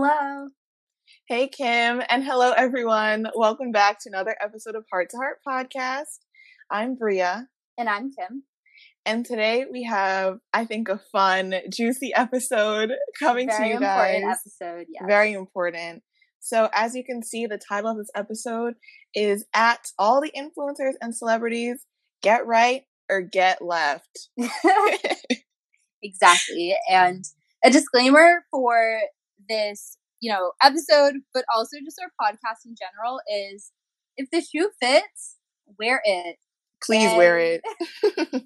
Hello. Hey, Kim, and hello, everyone. Welcome back to another episode of Heart to Heart Podcast. I'm Bria. And I'm Kim. And today we have, I think, a fun, juicy episode coming Very to you guys. Very important episode, yes. Very important. So, as you can see, the title of this episode is At All the Influencers and Celebrities Get Right or Get Left. exactly. And a disclaimer for this, you know, episode, but also just our podcast in general is if the shoe fits, wear it. Please wear it.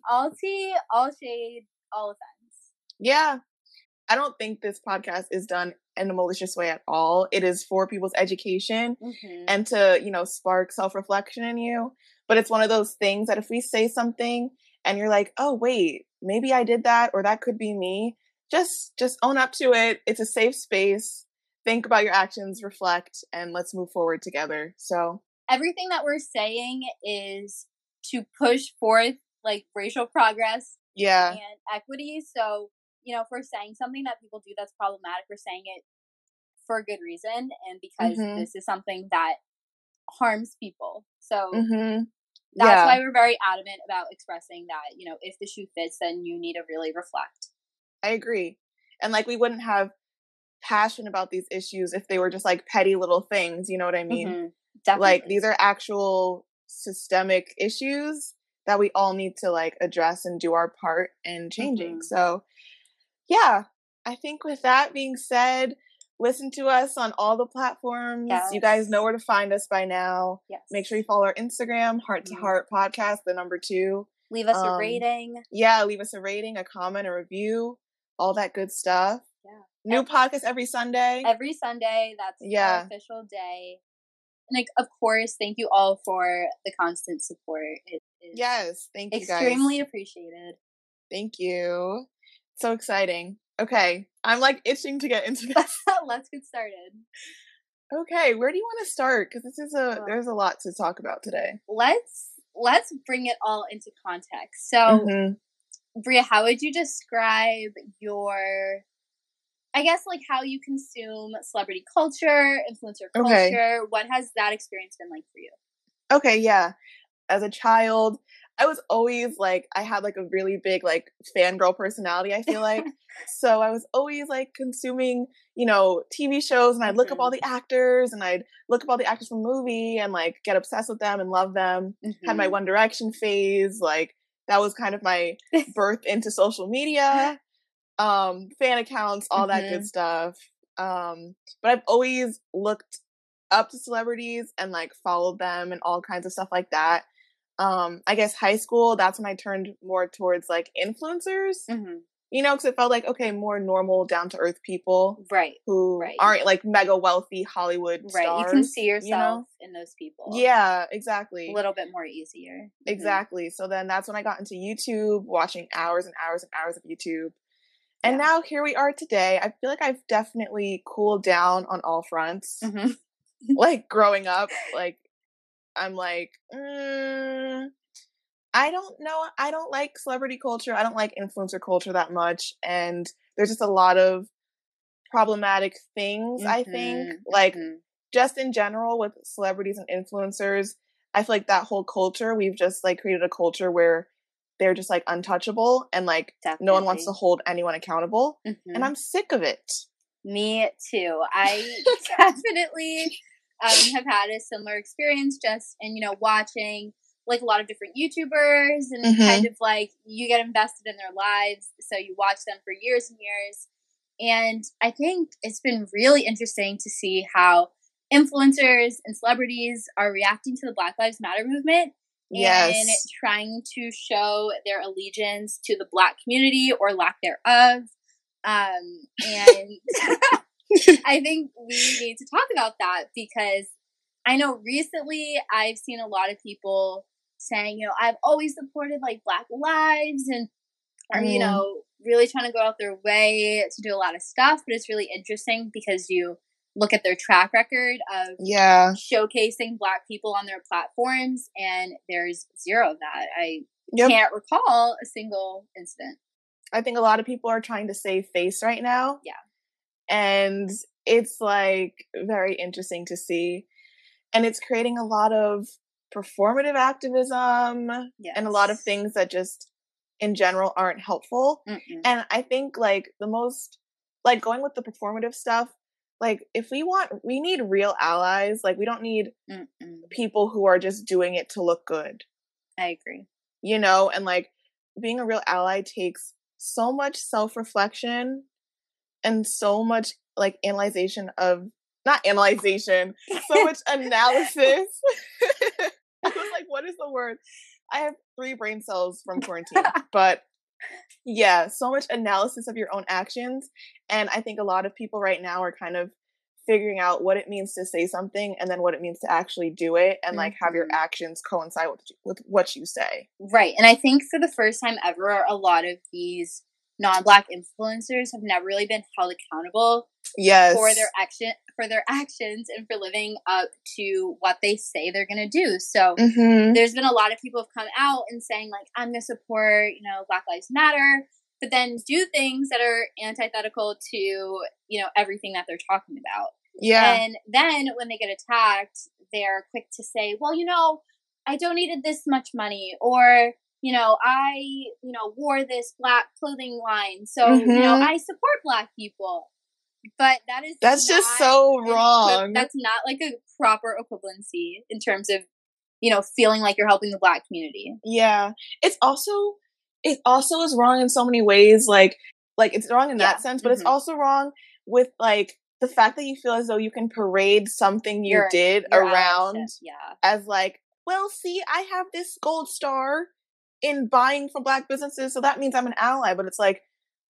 all tea, all shade, all offense. Yeah. I don't think this podcast is done in a malicious way at all. It is for people's education Mhm. and to, you know, spark self reflection in you. But it's one of those things that if we say something and you're like, oh, wait, maybe I did that or that could be me, just just own up to it. It's a safe space. Think about your actions, reflect, and let's move forward together. So, Everything that we're saying is to push forth like racial progress yeah. and equity. So, you know, if we're saying something that people do that's problematic, we're saying it for a good reason and because Mhm. this is something that harms people. So Mhm. that's yeah. why we're very adamant about expressing that, you know, if the shoe fits, then you need to really reflect. I agree. And like we wouldn't have passion about these issues if they were just like petty little things, you know what I mean? Mhm. Like these are actual systemic issues that we all need to like address and do our part in changing. Mhm. So, yeah, I think with that being said, listen to us on all the platforms. You guys know where to find us by now. yes. Make sure you follow our Instagram, Heart to Mhm. Heart Podcast, the number two. leave us a um, rating. Yeah, leave us a rating, a comment, a review, all that good stuff. Yeah. New Ev- podcast every Sunday. Every Sunday, that's Yeah. our official day. And like, of course, thank you all for the constant support. It is yes, thank you extremely guys. appreciated. Thank you. So exciting. Okay, I'm like itching to get into this. Let's get started. okay, where do you want to start? Because this is a Uh, there's a lot to talk about today. Let's let's bring it all into context. So, Mhm. Bria, how would you describe your I guess like how you consume celebrity culture, influencer Okay. culture. What has that experience been like for you? Okay, yeah. As a child, I was always like I had like a really big like fangirl personality, I feel like. so I was always like consuming, you know, TV shows and I'd look up all the actors and I'd look up all the actors from the movie and like get obsessed with them and love them. Had my Mhm. One Direction phase, like that was kind of my birth into social media. Um, fan accounts, all that good stuff. Um, but I've always looked up to celebrities and like followed them and all kinds of stuff like that. Um, I guess high school, that's when I turned more towards like influencers, Mhm. You know, because it felt like, okay, more normal, down to earth people Right. who Right. aren't like mega wealthy Hollywood Right. stars. you can see you yourself know? in those people. Yeah, exactly. A little bit more easier. Mhm. Exactly. So then that's when I got into YouTube, watching hours and hours and hours of YouTube. And Yeah. now here we are today. I feel like I've definitely cooled down on all fronts. Mhm. like growing up, like I'm like, mm, I don't know. I don't like celebrity culture. I don't like influencer culture that much. And there's just a lot of problematic things, I think. Mhm. Like Mhm. just in general with celebrities and influencers, I feel like that whole culture, we've just like created a culture where they're just like untouchable and like no one wants to hold anyone accountable. Mhm. And I'm sick of it. Me too. I definitely um, have had a similar experience just in, you know, watching like a lot of different YouTubers and Mhm. kind of like you get invested in their lives. So you watch them for years and years. And I think it's been really interesting to see how influencers and celebrities are reacting to the Black Lives Matter movement and trying to show their allegiance to the black community or lack thereof. Um, and I think we need to talk about that because I know recently I've seen a lot of people saying, you know, I've always supported like Black lives and are, you Mm. know, really trying to go out their way to do a lot of stuff. But it's really interesting because you look at their track record of Yeah. showcasing black people on their platforms and there's zero of that. I Yep. can't recall a single incident. I think a lot of people are trying to save face right now. Yeah. And it's like very interesting to see. And it's creating a lot of performative activism yes. and a lot of things that just in general aren't helpful. Mm-mm. And I think like the most like going with the performative stuff, like if we want we need real allies, like we don't need Mm-mm. people who are just doing it to look good. I agree. You know, and like being a real ally takes so much self-reflection and so much like analyzation of not analyzation, so much analysis. I was like, what is the word? I have three brain cells from quarantine, but yeah, so much analysis of your own actions. And I think a lot of people right now are kind of figuring out what it means to say something and then what it means to actually do it and like have your mm-hmm. actions coincide with, with what you say. Right. And I think for the first time ever, a lot of these non-black influencers have never really been held accountable yes. for their action for their actions and for living up to what they say they're going to do. So mm-hmm. there's been a lot of people have come out and saying like I'm going to support, you know, Black Lives Matter, but then do things that are antithetical to, you know, everything that they're talking about. Yeah. And then when they get attacked, they're quick to say, "Well, you know, I donated this much money or you know, I, you know, wore this black clothing line. So, mm-hmm. you know, mm-hmm. I support black people. But that is That's just so wrong. That's not like a proper equivalency in terms of, you know, feeling like you're helping the black community. Yeah. It's also it also is wrong in so many ways like like it's wrong in yeah. that sense, but mm-hmm. it's also wrong with like the fact that you feel as though you can parade something you did around yeah. as like, well, see, I have this gold star in buying from black businesses, so that means I'm an ally. But it's like,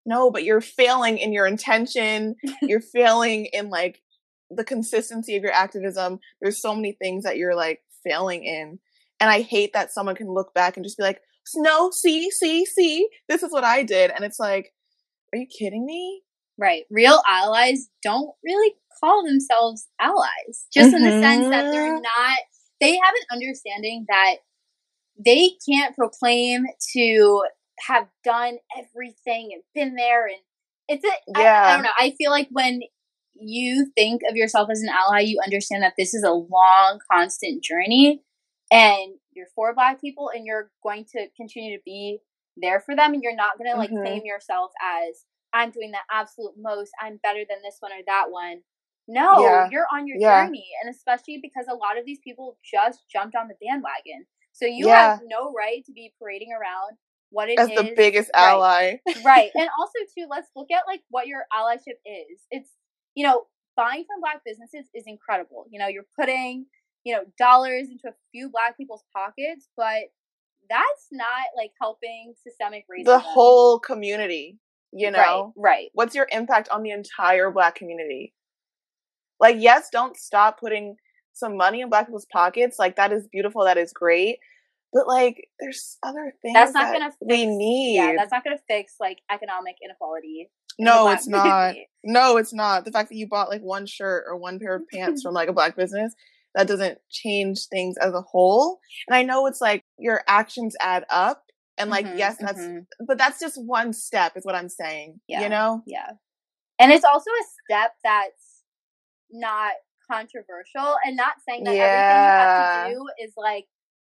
no, but you're failing in your intention. you're failing in like the consistency of your activism. There's so many things that you're like failing in. And I hate that someone can look back and just be like, no, see, see, see, this is what I did. And it's like, are you kidding me? Right. Real allies don't really call themselves allies, just mm-hmm. in the sense that they're mm-hmm. not, they have an understanding that they can't proclaim to have done everything and been there and it's a yeah. I, I don't know i feel like when you think of yourself as an ally you understand that this is a long constant journey and you're for black people and you're going to continue to be there for them and you're not going to like mm-hmm. claim yourself as i'm doing the absolute most i'm better than this one or that one no yeah. you're on your yeah. journey and especially because a lot of these people just jumped on the bandwagon so you yeah. have no right to be parading around what it As is. the biggest ally. right. And also too, let's look at like what your allyship is. It's you know, buying from black businesses is incredible. You know, you're putting, you know, dollars into a few black people's pockets, but that's not like helping systemic racism. The whole community, you know. Right, right. What's your impact on the entire black community? Like, yes, don't stop putting some money in black people's pockets. Like that is beautiful. That is great. But like, there's other things that's not that gonna fix, we need. Yeah, that's not gonna fix like economic inequality. No, it's not. No, it's not. The fact that you bought like one shirt or one pair of pants from like a black business that doesn't change things as a whole. And I know it's like your actions add up. And like, mm-hmm, yes, that's, mm-hmm. but that's just one step, is what I'm saying. Yeah. You know? Yeah. And it's also a step that's not controversial and not saying that yeah. everything you have to do is like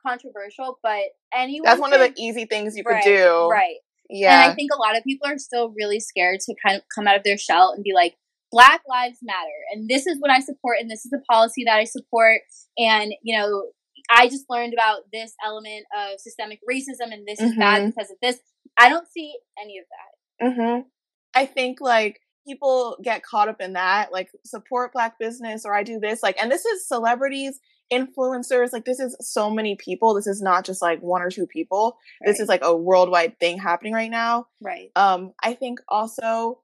controversial, but anyone That's one of the easy things you right, could do. Right. Yeah. And I think a lot of people are still really scared to kind of come out of their shell and be like, Black Lives Matter, and this is what I support, and this is the policy that I support, and you know, I just learned about this element of systemic racism, and this mm-hmm. is bad mm-hmm. because of this. I don't see any of that. Mm-hmm. I think like people get caught up in that, like support black business or I do this, like, and this is celebrities, influencers, like this is so many people. This is not just like one or two people. Right. This is like a worldwide thing happening right now. Right. Um, I think also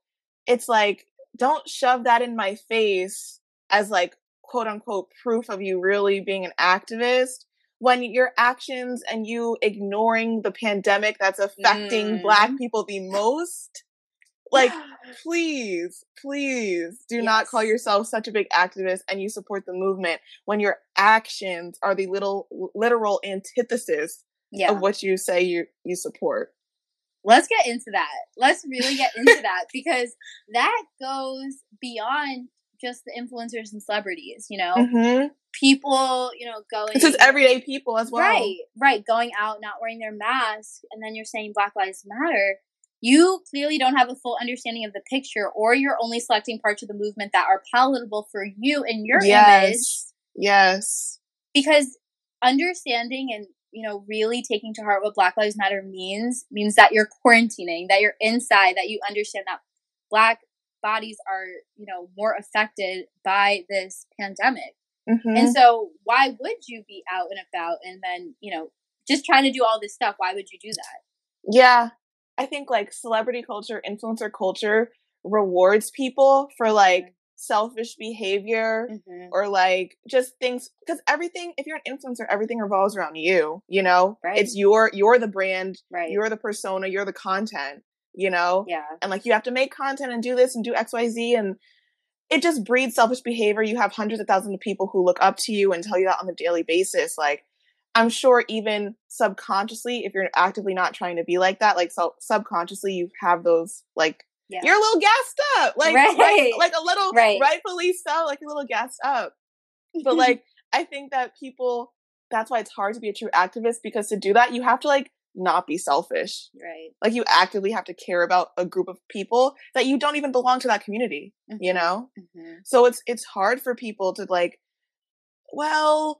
it's like, don't shove that in my face as like quote unquote proof of you really being an activist when your actions and you ignoring the pandemic that's affecting mm. black people the most like, please, please do yes. not call yourself such a big activist and you support the movement when your actions are the little literal antithesis yeah. of what you say you you support. let's get into that. Let's really get into that because that goes beyond just the influencers and celebrities, you know? Mm-hmm. People, you know, going. This is everyday people as well. Right, right. Going out, not wearing their mask, and then you're saying Black Lives Matter. You clearly don't have a full understanding of the picture, or you're only selecting parts of the movement that are palatable for you and your yes. image. Yes. Because understanding and you know really taking to heart what black lives matter means means that you're quarantining that you're inside that you understand that black bodies are you know more affected by this pandemic Mm-hmm. and so why would you be out and about and then you know just trying to do all this stuff why would you do that yeah. I think like celebrity culture, influencer culture rewards people for like selfish behavior mm-hmm. or like just things because everything if you're an influencer everything revolves around you you know? Right. it's your you're the brand right. you're the persona you're the content you know? Yeah. And like you have to make content and do this and do xyz and it just breeds selfish behavior. You have hundreds of thousands of people who look up to you and tell you that on a daily basis like i'm sure even subconsciously if you're actively not trying to be like that like so subconsciously you have those like yeah you're a little gassed up like Right. right, like a little Right. rightfully so like a little gassed up but like i think that people that's why it's hard to be a true activist because to do that you have to like not be selfish right like you actively have to care about a group of people that you don't even belong to that community you know Mhm. so it's it's hard for people to like well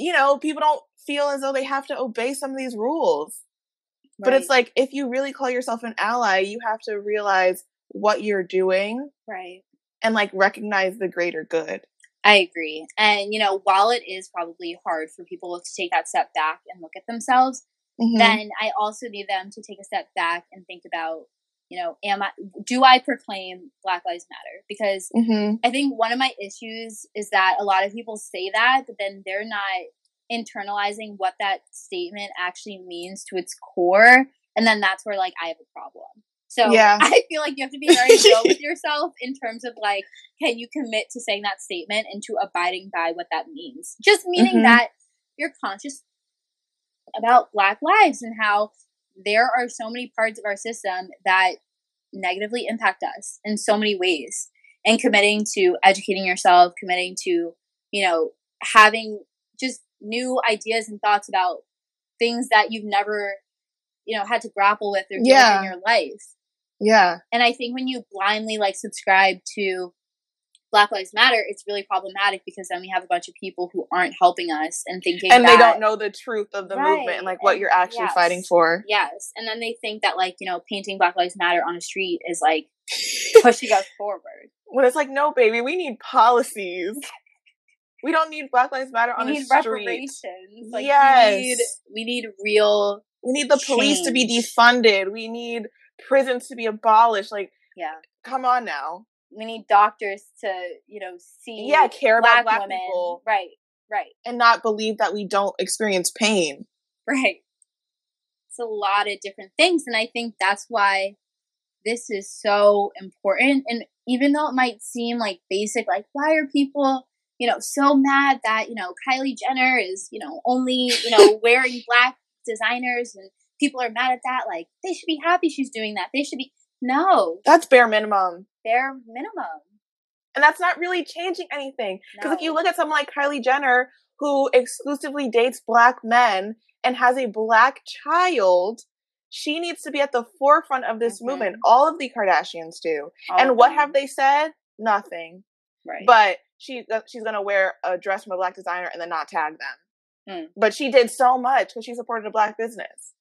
you know people don't feel as though they have to obey some of these rules but it's like if you really call yourself an ally you have to realize what you're doing right and like recognize the greater good I agree. And, you know, while it is probably hard for people to take that step back and look at themselves, Mhm. then I also need them to take a step back and think about, you know, am I, do I proclaim Black Lives Matter? Because Mhm. I think one of my issues is that a lot of people say that, but then they're not internalizing what that statement actually means to its core. And then that's where, like, I have a problem. So Yeah. I feel like you have to be very real with yourself in terms of like, can you commit to saying that statement and to abiding by what that means? Just meaning Mhm. that you're conscious about Black lives and how there are so many parts of our system that negatively impact us in so many ways. And committing to educating yourself, committing to, you know, having just new ideas and thoughts about things that you've never, you know, had to grapple with or Yeah. in your life. yeah And I think when you blindly like subscribe to Black Lives Matter, it's really problematic because then we have a bunch of people who aren't helping us and thinking and that, they don't know the truth of the Right, movement and like what and- you're actually yes. fighting for Yes, and then they think that like you know painting Black Lives Matter on a street is like pushing us forward. when it's like no baby we need policies we don't need black lives matter on we a need street reparations. Like Yes. we need we need real we need the police to be defunded we need prisons to be abolished like yeah. come on now We need doctors to you know see yeah care black, about black women. people Right, right, and not believe that we don't experience pain right. It's a lot of different things, and I think that's why this is so important. And even though it might seem like basic, like why are people you know so mad that you know Kylie Jenner is you know only you know wearing black designers and people are mad at that like they should be happy she's doing that they should be no that's bare minimum bare minimum. And that's not really changing anything because if you look at someone like kylie jenner who exclusively dates black men and has a black child she needs to be at the forefront of this Mhm. movement all of the kardashians do. All and what them. have they said? Nothing. Right. But she uh, she's gonna wear a dress from a black designer and then not tag them. Mm. but she did so much because she supported a black business.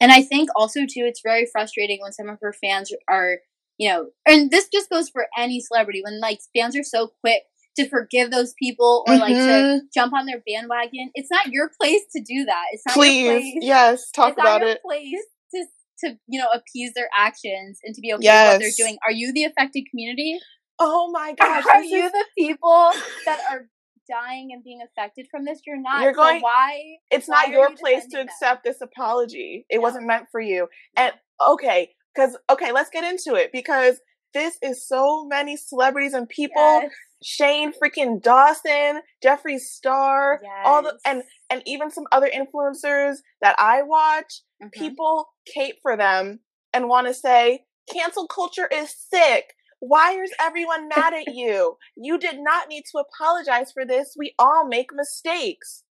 And I think also too, it's very frustrating when some of her fans are, you know, and this just goes for any celebrity when like fans are so quick to forgive those people or like to Mhm. jump on their bandwagon. It's not your place to do that. It's not your please place. yes talk it's about not your it place to to you know appease their actions and to be okay with what they're doing. Are you the affected community? oh my gosh are you is- the people that are dying and being affected from this? You're not. You're So going- why? it's Why not your you place to defending them? accept this apology. It No. wasn't meant for you. And okay, because okay, let's get into it because this is so many celebrities and people. Yes. Shane freaking Dawson, Jeffree Star, all the and and even some other influencers that I watch. Mhm. People cape for them and want to say, cancel culture is sick. Why is everyone mad at you? You did not need to apologize for this. We all make mistakes.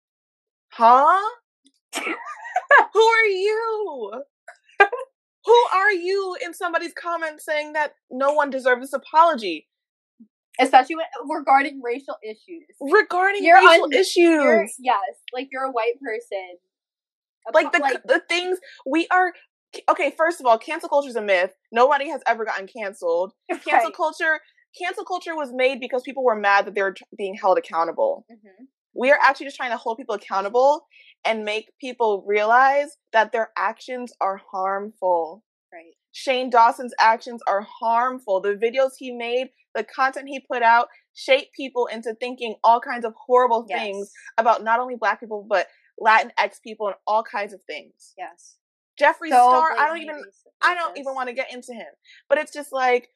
Huh? Who are you? Who are you in somebody's comment saying that no one deserves this apology? Especially regarding racial issues. Regarding you're racial un- issues. yes, like you're a white person. Like the like, the things we are okay, first of all, cancel culture is a myth. Nobody has ever gotten canceled. Cancel right. culture, cancel culture was made because people were mad that they were being held accountable. Mm-hmm. We are actually just trying to hold people accountable and make people realize that their actions are harmful. Right. Shane Dawson's actions are harmful. The videos he made, the content he put out, shape people into thinking all kinds of horrible yes. things about not only black people but Latinx people and all kinds of things. Yes. Jeffree so Star, I don't even I don't even want to get into him. But it's just like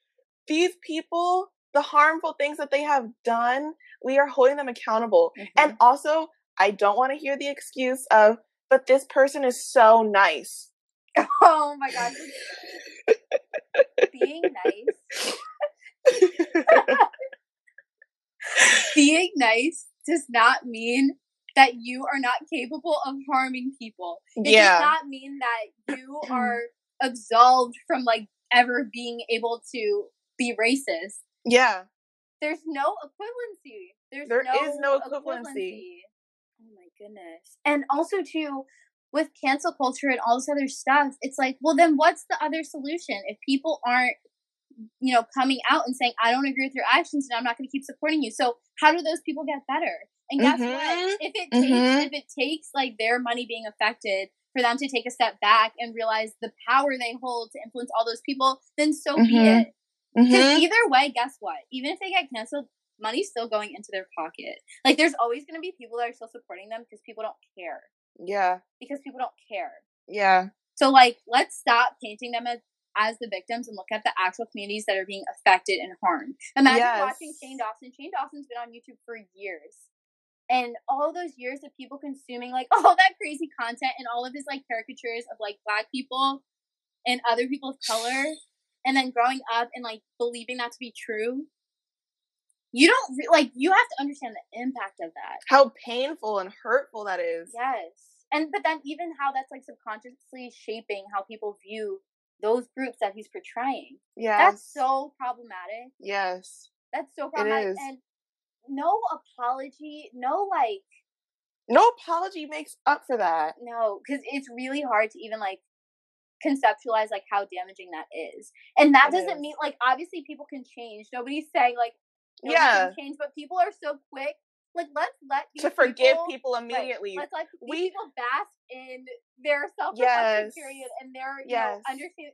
these people, the harmful things that they have done, we are holding them accountable. Mm-hmm. And also, I don't want to hear the excuse of, but this person is so nice. Oh my god. Being nice. Being nice does not mean that you are not capable of harming people. It yeah. does not mean that you are absolved from like ever being able to be racist. Yeah. There's no equivalency. There's there no, is no equivalency. equivalency. Goodness. And also too with cancel culture and all this other stuff, it's like, well then what's the other solution? If people aren't you know coming out and saying I don't agree with your actions and I'm not going to keep supporting you. So how do those people get better? And guess mm-hmm. what? If it takes mm-hmm. if it takes like their money being affected for them to take a step back and realize the power they hold to influence all those people, then so mm-hmm. be it. Because mm-hmm. either way, guess what? Even if they get canceled, money's still going into their pocket. Like there's always going to be people that are still supporting them because people don't care. Yeah. Because people don't care. Yeah. So like, let's stop painting them as as the victims and look at the actual communities that are being affected and harmed. Imagine yes. watching Shane Dawson. Shane Dawson's been on YouTube for years and all those years of people consuming like all that crazy content and all of his like caricatures of like black people and other people of color and then growing up and like believing that to be true you don't re- like you have to understand the impact of that. How painful and hurtful that is. Yes. And but then even how that's like subconsciously shaping how people view those groups that he's portraying. Yeah that's so problematic. Yes. That's so problematic. and no apology, no like no apology makes up for that. No, because it's really hard to even like conceptualize like how damaging that is. And that it doesn't is. mean like obviously people can change. Nobody's saying like yeah change, but people are so quick. Like let's let to forgive people, immediately. let's let we, people bask in their self reflection yes. period and their you yes. know understand.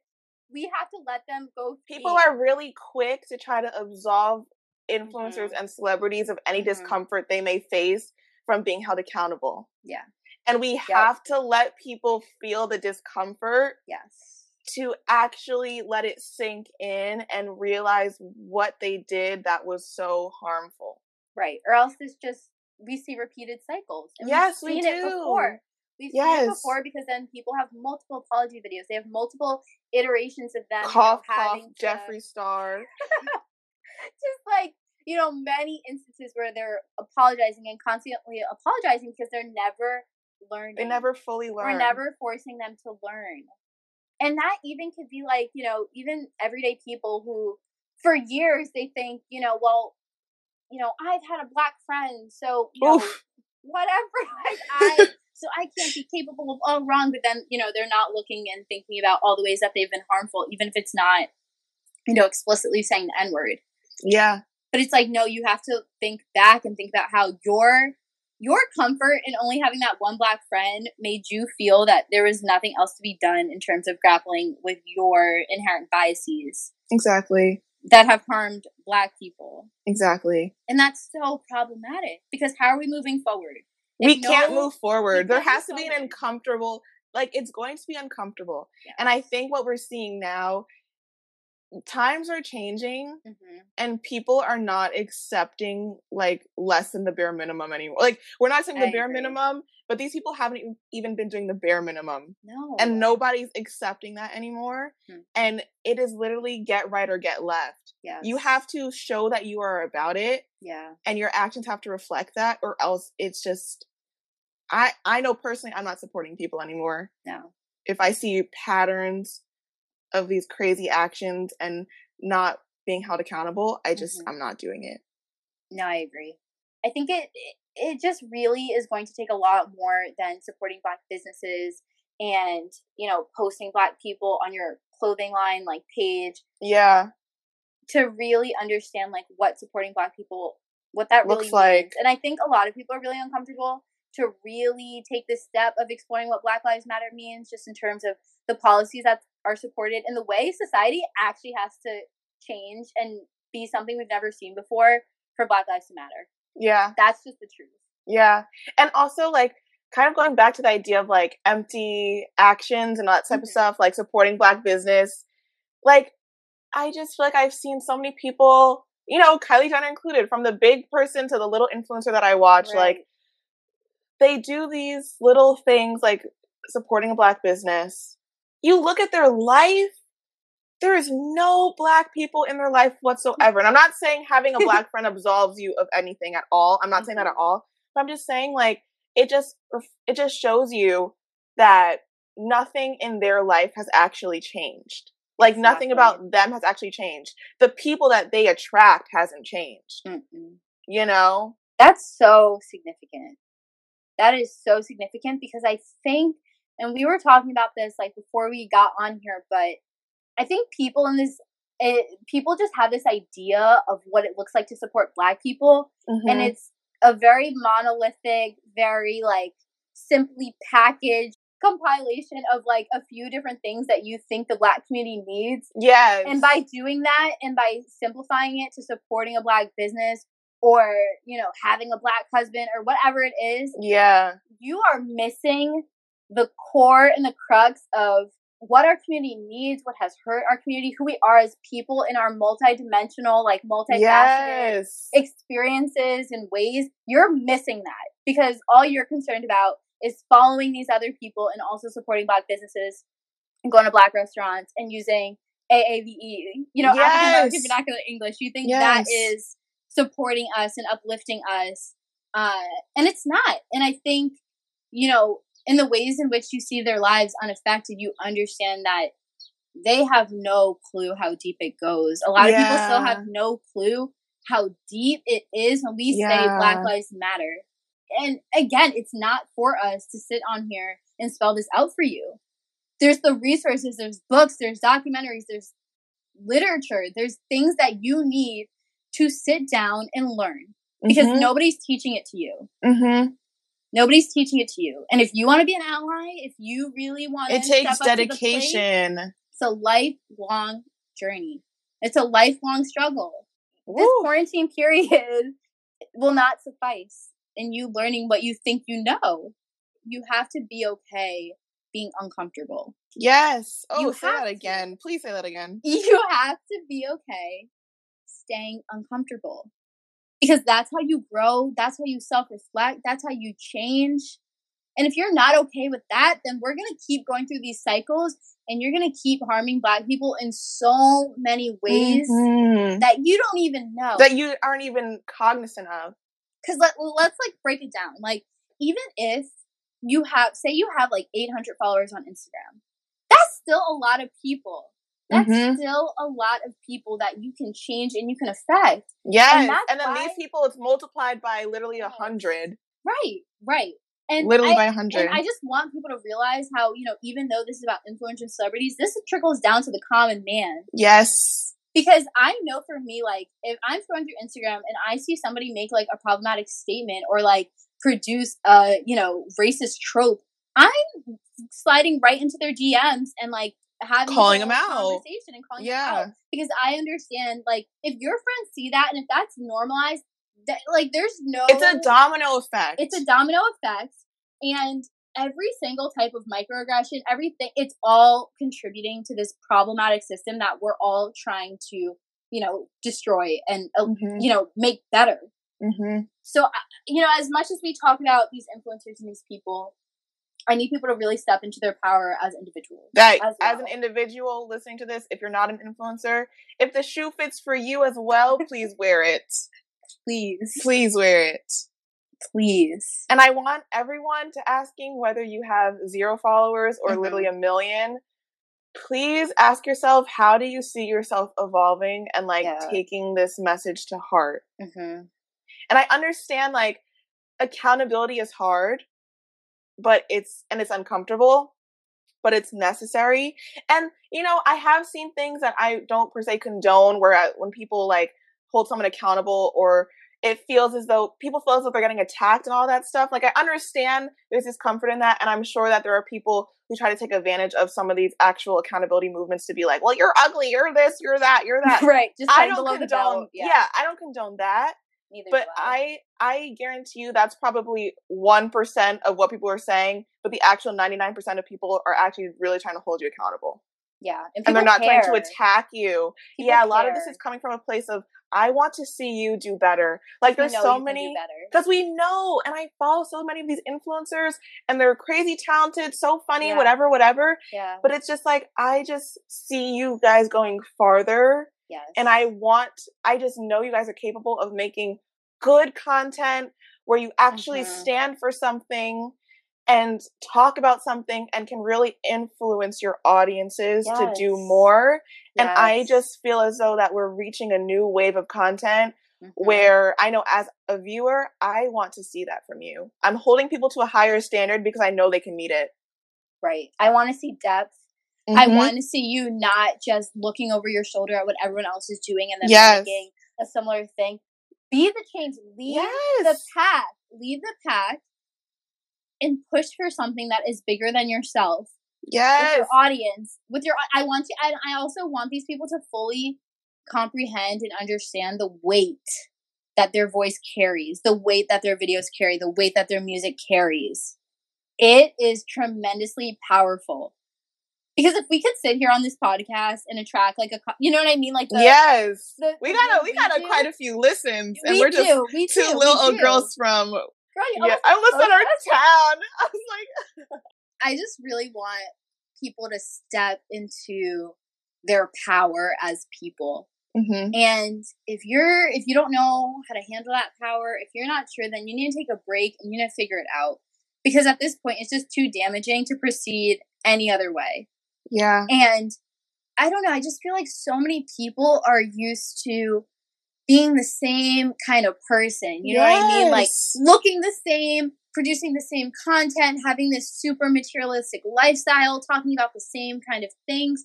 We have to let them go. People are really quick to try to absolve influencers mm-hmm. and celebrities of any mm-hmm. discomfort they may face from being held accountable. Yeah. And we yep. have to let people feel the discomfort. Yes. To actually let it sink in and realize what they did that was so harmful. Right. Or else it's just we see repeated cycles. And yes, we've seen we do. it before. We've yes. seen it before because then people have multiple apology videos. They have multiple iterations of them. Cough, you know, cough, to... Jeffree Star. just like you know many instances where they're apologizing and constantly apologizing because they're never learning. They never fully learn. We're never forcing them to learn. And that even could be like, you know, even everyday people who for years they think, you know, well, you know, I've had a black friend, so you know, whatever. Like I so I can't be capable of all wrong, but then, you know, they're not looking and thinking about all the ways that they've been harmful, even if it's not, you know, explicitly saying the N word. Yeah. But it's like, no, you have to think back and think about how your your comfort in only having that one black friend made you feel that there was nothing else to be done in terms of grappling with your inherent biases. Exactly. That have harmed black people. Exactly. And that's so problematic because how are we moving forward? If we can't move forward. There has to be an uncomfortable, like, it's going to be uncomfortable. Yes. And I think what we're seeing now times are changing hmm and people are not accepting like less than the bare minimum anymore. Like we're not saying I the bare agree. minimum, but these people haven't even- been doing the bare minimum. No. And nobody's accepting that anymore. Hmm. And it is literally get right or get left. Yes. You have to show that you are about it Yeah. and your actions have to reflect that or else it's just I I know personally I'm not supporting people anymore. No. If I see patterns of these crazy actions and not being held accountable, I just Mhm. I'm not doing it. No, I agree. I think it it- just really is going to take a lot more than supporting black businesses and you know posting black people on your clothing line like page Yeah. to really understand like what supporting black people what that really Looks like. means. And I think a lot of people are really uncomfortable to really take this step of exploring what Black Lives Matter means, just in terms of the policies that are supported and the way society actually has to change and be something we've never seen before for Black Lives to matter. Yeah. That's just the truth. Yeah. And also like kind of going back to the idea of like empty actions and all that type Mhm. of stuff, like supporting black business. Like I just feel like I've seen so many people, you know, Kylie Jenner included, from the big person to the little influencer that I watch, like they do these little things like supporting a black business. You look at their life, there is no black people in their life whatsoever. And I'm not saying having a black friend absolves you of anything at all. I'm not saying that mm-hmm. at all. But I'm just saying like it just it just shows you that nothing in their life has actually changed. Like nothing about them has actually changed. The people that they attract hasn't changed. Mm-mm. You know? That's so significant. That is so significant because I think, and we were talking about this like before we got on here, but I think people in this, it, people just have this idea of what it looks like to support Black people, and Mhm. it's a very monolithic, very like simply packaged compilation of like a few different things that you think the Black community needs yes. and by doing that and by simplifying it to supporting a black business or you know having a black husband or whatever it is yeah. you are missing the core and the crux of what our community needs what has hurt our community who we are as people in our multidimensional like multifaceted Yes. experiences and ways you're missing that because all you're concerned about is following these other people and also supporting black businesses and going to black restaurants and using AAVE, you know, African American Yes. Vernacular English. You think that Yes. is supporting us and uplifting us. Uh, and it's not. And I think, you know, in the ways in which you see their lives unaffected, you understand that they have no clue how deep it goes. A lot of people still have no clue how deep it is when we say Black Lives Matter. And again, it's not for us to sit on here and spell this out for you. There's the resources, there's books, there's documentaries, there's literature, there's things that you need to sit down and learn because Mhm. nobody's teaching it to you. Mhm. Nobody's teaching it to you. And if you want to be an ally, if you really want It takes step up to the plate, dedication. it's a lifelong journey. It's a lifelong struggle. This quarantine period will not suffice in you learning what you think you know. You have to be okay being uncomfortable. Yes. Oh, You say that to. again. Please say that again. You have to be okay staying uncomfortable. Because that's how you grow, that's how you self reflect, that's how you change. And if you're not okay with that, then we're going to keep going through these cycles and you're going to keep harming black people in so many ways Mhm. that you don't even know. That you aren't even cognizant of. Because let, let's like break it down. Like, even if you have, say, you have like 800 followers on Instagram, that's still a lot of people. That's Mhm. still a lot of people that you can change and you can affect. Yes. that's And, then why- these people, it's multiplied by literally a hundred. Right, right. And Literally I, by a hundred. I just want people to realize how, you know, even though this is about influential celebrities, this trickles down to the common man. Yes. because I know for me, like if I'm scrolling through Instagram and I see somebody make like a problematic statement or like produce a you know racist trope, I'm sliding right into their DMs and like having Calling 'em whole out. conversation and calling them Yeah. out because I understand like if your friends see that and if that's normalized, that like there's no It's a domino effect. it's a domino effect and every single type of microaggression, everything, it's all contributing to this problematic system that we're all trying to, you know, destroy and, uh, mm-hmm. you know, make better. Mm-hmm. So, you know, as much as we talk about these influencers and these people, I need people to really step into their power as individuals. That as, well. as, an individual listening to this, if you're not an influencer, if the shoe fits for you as well, please wear it. Please. Please wear it. Please. And I want everyone to asking whether you have zero followers or mm-hmm. literally a million. Please ask yourself, how do you see yourself evolving and like yeah. taking this message to heart? Mm-hmm. And I understand like accountability is hard, but it's, and it's uncomfortable, but it's necessary. And, you know, I have seen things that I don't per se condone where I, when people like hold someone accountable or it feels as though people feel as though they're getting attacked and all that stuff. Like I understand there's discomfort in that, and I'm sure that there are people who try to take advantage of some of these actual accountability movements to be like, "Well, you're ugly, you're this, you're that, you're that." right. Just I don't condone. Yeah. yeah, I don't condone that. Neither but I. I guarantee you that's probably one percent of what people are saying, but the actual ninety nine percent of people are actually really trying to hold you accountable. Yeah, and, and they're not care. trying to attack you. People yeah, a lot of this is coming from a place of I want to see you do better. Like there's so many because we know, and I follow so many of these influencers, and they're crazy talented, so funny, yeah. whatever, whatever. Yeah. But it's just like I just see you guys going farther. Yes. And I want, I just know you guys are capable of making good content where you actually mm-hmm. stand for something and talk about something and can really influence your audiences yes. to do more. Yes. And I just feel as though that we're reaching a new wave of content mm-hmm. where I know as a viewer, I want to see that from you. I'm holding people to a higher standard because I know they can meet it. Right. I want to see depth. Mm-hmm. I want to see you not just looking over your shoulder at what everyone else is doing and then yes. making a similar thing. Be the change. Lead yes. the path. Lead the path and push for something that is bigger than yourself. Yes. With your audience. With your I want to I, I also want these people to fully comprehend and understand the weight that their voice carries, the weight that their videos carry, the weight that their music carries. It is tremendously powerful. Because if we could sit here on this podcast and attract like a, you know what I mean, like the, yes, the, we got a we got a quite a few listens, and we are just do, we two do, little girls from yeah, I almost said our town. I was like, I just really want people to step into their power as people. Mm-hmm. And if you're if you don't know how to handle that power, if you're not sure, then you need to take a break and you need to figure it out. Because at this point, it's just too damaging to proceed any other way. Yeah. And I don't know. I just feel like so many people are used to being the same kind of person. You know what I mean? Like looking the same, producing the same content, having this super materialistic lifestyle, talking about the same kind of things.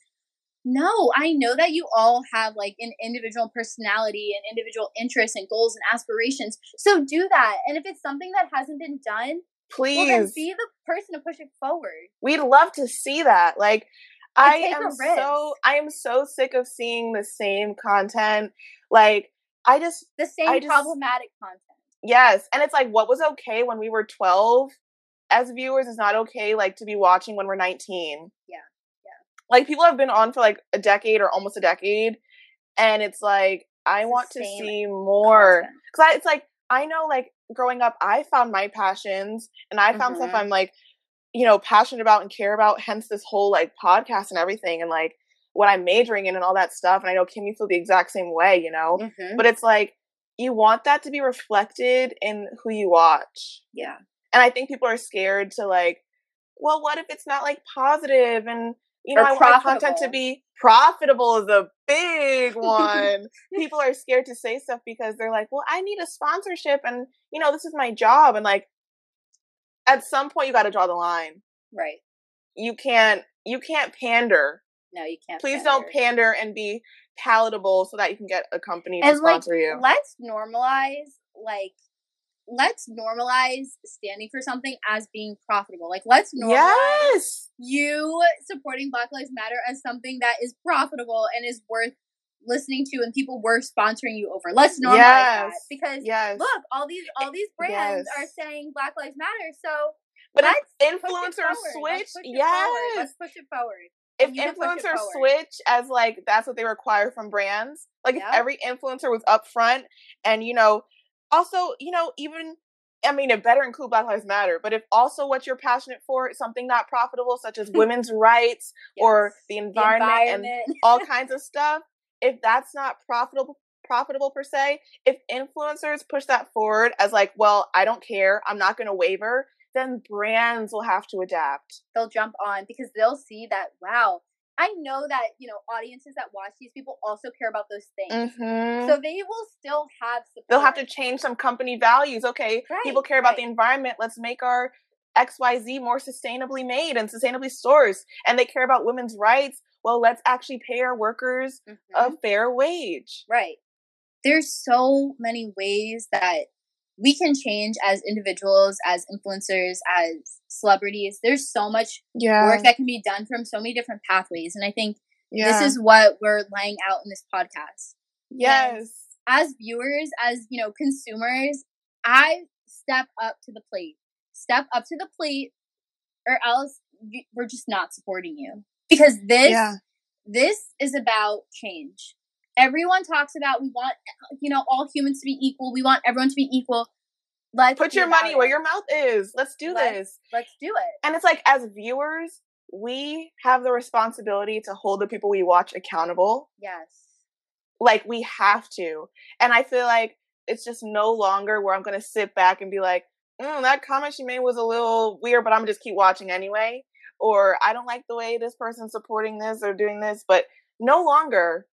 No, I know that you all have like an individual personality and individual interests and goals and aspirations. So do that. And if it's something that hasn't been done, please well, be the person to push it forward. We'd love to see that. Like I am so I am so sick of seeing the same content. Like I just the same problematic content. Yes, and it's like what was okay when we were 12 as viewers is not okay like to be watching when we're 19. Yeah. Yeah. Like people have been on for like a decade or almost a decade and it's like I it's want to see more cuz it's like I know like growing up I found my passions and I found mm-hmm. stuff I'm like you know passionate about and care about hence this whole like podcast and everything and like what I'm majoring in and all that stuff. And I know Kim, you feel the exact same way, you know? Mm-hmm. But it's like, you want that to be reflected in who you watch. Yeah. And I think people are scared to like, well, what if it's not like positive and you know, I profitable. want content to be profitable is a big one. people are scared to say stuff because they're like, well, I need a sponsorship and you know, this is my job and like at some point you got to draw the line. Right. You can't you can't pander no, you can't. Please pander. don't pander and be palatable so that you can get a company and to sponsor like, you. Let's normalize like let's normalize standing for something as being profitable. Like let's normalize yes! you supporting Black Lives Matter as something that is profitable and is worth listening to and people were sponsoring you over. Let's normalize yes. that. Because yes. look, all these all these brands yes. are saying Black Lives Matter. So But Let's if influencers. Let's switch, push it forward. yes. Let's push it forward. If You can push it influencers switch as like that's what they require from brands, like if every influencer was upfront and you know, also you know even. I mean, it better include Black Lives Matter, but if also what you're passionate for is something not profitable, such as women's rights or Yes. the The environment, and all kinds of stuff if that's not profitable profitable per se if influencers push that forward as like well i don't care i'm not going to waver then brands will have to adapt. They'll jump on because they'll see that wow i know that you know audiences that watch these people also care about those things. Hmm so they will still have support. they'll have to change some company values. Okay people Right, care about the environment let's make our xyz more sustainably made and sustainably sourced and they care about women's rights well let's actually pay our workers Mhm. a fair wage. Right. There's so many ways that we can change as individuals as influencers as celebrities. There's so much yeah. work that can be done from so many different pathways and i think yeah. this is what we're laying out in this podcast. Yes. as viewers, as you know, consumers, I step up to the plate. Step up to the plate, or else we're just not supporting you. Because this, yeah this is about change. Everyone talks about we want, you know, all humans to be equal. We want everyone to be equal. Let's Put your money it. where your mouth is. Let's do Let's- this. Let's do it. And it's like, as viewers, we have the responsibility to hold the people we watch accountable. Yes. Like, we have to. And I feel like it's just no longer where I'm going to sit back and be like, mm, that comment she made was a little weird, but I'm to just keep watching anyway. Or I don't like the way this person's supporting this or doing this. But no longer.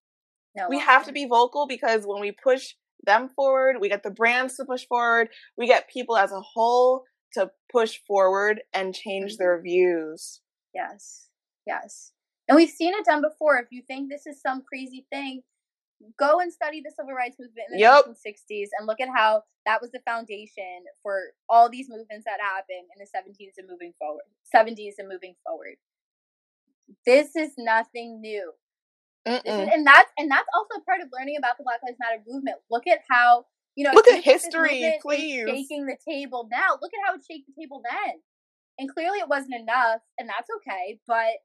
No we have to be vocal because when we push them forward, we get the brands to push forward, we get people as a whole to push forward and change Mm-hmm. their views. Yes. Yes. And we've seen it done before. If you think this is some crazy thing, go and study the civil rights movement in the Yep. 1960s and look at how that was the foundation for all these movements that happened in the 70s and moving forward. 70s and moving forward. This is nothing new. Is, and that's and that's also part of learning about the Black Lives Matter movement. Look at how you know Look at you think this history, is please. shaking the table now. Look at how it shaked the table then, and clearly it wasn't enough, and that's okay. But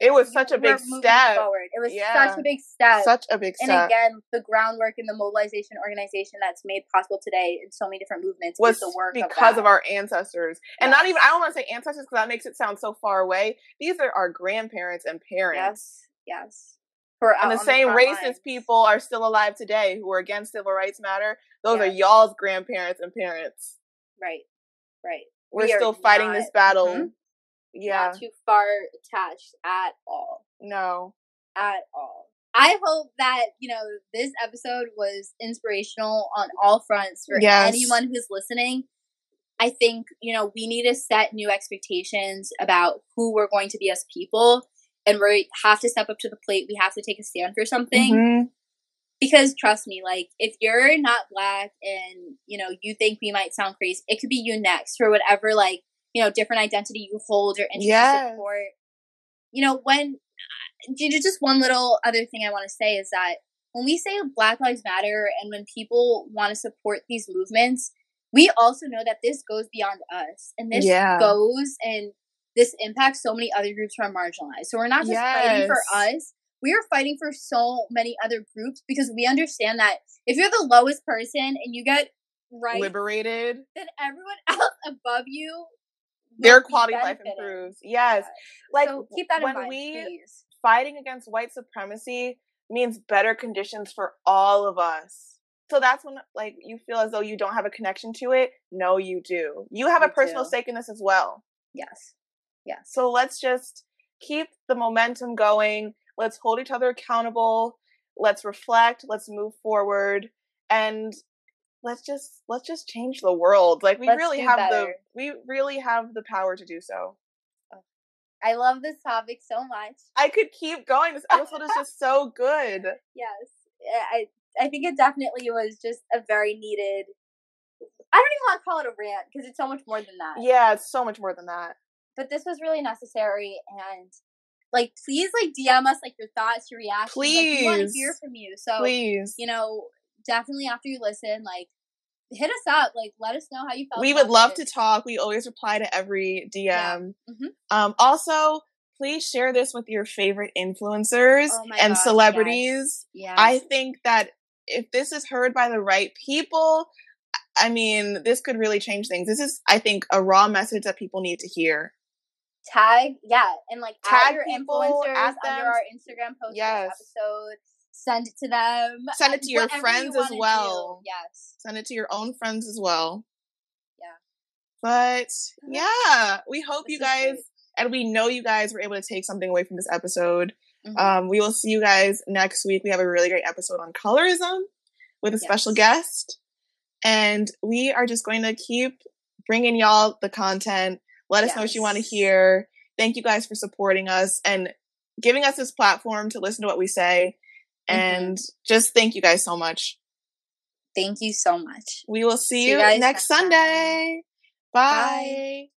It was such a big step. Forward. It was Yeah. such a big step. Such a big step. and again, the groundwork and the mobilization organization that's made possible today in so many different movements was is the work because of, of, our ancestors. And not even, I don't want to say ancestors because that makes it sound so far away. These are our grandparents and parents. yes, yes. For And the same racist people are still alive today who are against civil rights matter. Those are y'all's grandparents and parents. right, right. We're We still fighting this not- battle. Mhm. Yeah. Not too far attached at all. No. at all. I hope that, you know, this episode was inspirational on all fronts for Yes. anyone who's listening. I think, you know, we need to set new expectations about who we're going to be as people. And we have to step up to the plate. We have to take a stand for something. Mhm. Because trust me, like, if you're not black and, you know, you think we might sound crazy, it could be you next for whatever, like, you know, different identity you hold or interest Yes. support. You know, when uh, you just one little other thing I want to say is that when we say Black Lives Matter and when people want to support these movements, we also know that this goes beyond us and this Yeah. goes and this impacts so many other groups who are marginalized. So we're not just fighting for us, we are fighting for so many other groups because we understand that if you're the lowest person and you get right, Liberated. then everyone else above you, Their quality of life improves. Yes. Like so keep that in when mind, we please. fighting against white supremacy means better conditions for all of us. So that's when like you feel as though you don't have a connection to it. No, you do. You have a personal do. stake in this as well. Yes. Yeah. So let's just keep the momentum going. Let's hold each other accountable. Let's reflect. Let's move forward. And let's just let's just change the world. Like we Let's really have better. the we really have the power to do so. I love this topic so much. I could keep going. This episode is just so good. Yes. I I think it definitely was just a very needed I don't even want to call it a rant because it's so much more than that. Yeah, it's so much more than that. But this was really necessary and like please like DM us like your thoughts, your reactions. Like, we want to hear from you. So Please. you know, definitely after you listen, like hit us up. Like, let us know how you felt. We would love to talk. We always reply to every DM. Yeah. Mm-hmm. Um, also, please share this with your favorite influencers oh and gosh, celebrities. Yes. yes. I think that if this is heard by the right people, I mean, this could really change things. This is, I think, a raw message that people need to hear. Tag, yeah, and like tag your influencers under our Instagram post yes. episode. Send it to them. Send it to your friends you as well. Do. Yes. Send it to your own friends as well. Yeah. But yeah, we hope this you guys and we know you guys were able to take something away from this episode. Mm-hmm. Um, we will see you guys next week. We have a really great episode on colorism with a yes. special guest. And we are just going to keep bringing y'all the content. Let us yes. know what you want to hear. Thank you guys for supporting us and giving us this platform to listen to what we say. Mm-hmm. And just thank you guys so much. Thank you so much. We will see, see you, you next, next Sunday. Bye. Bye.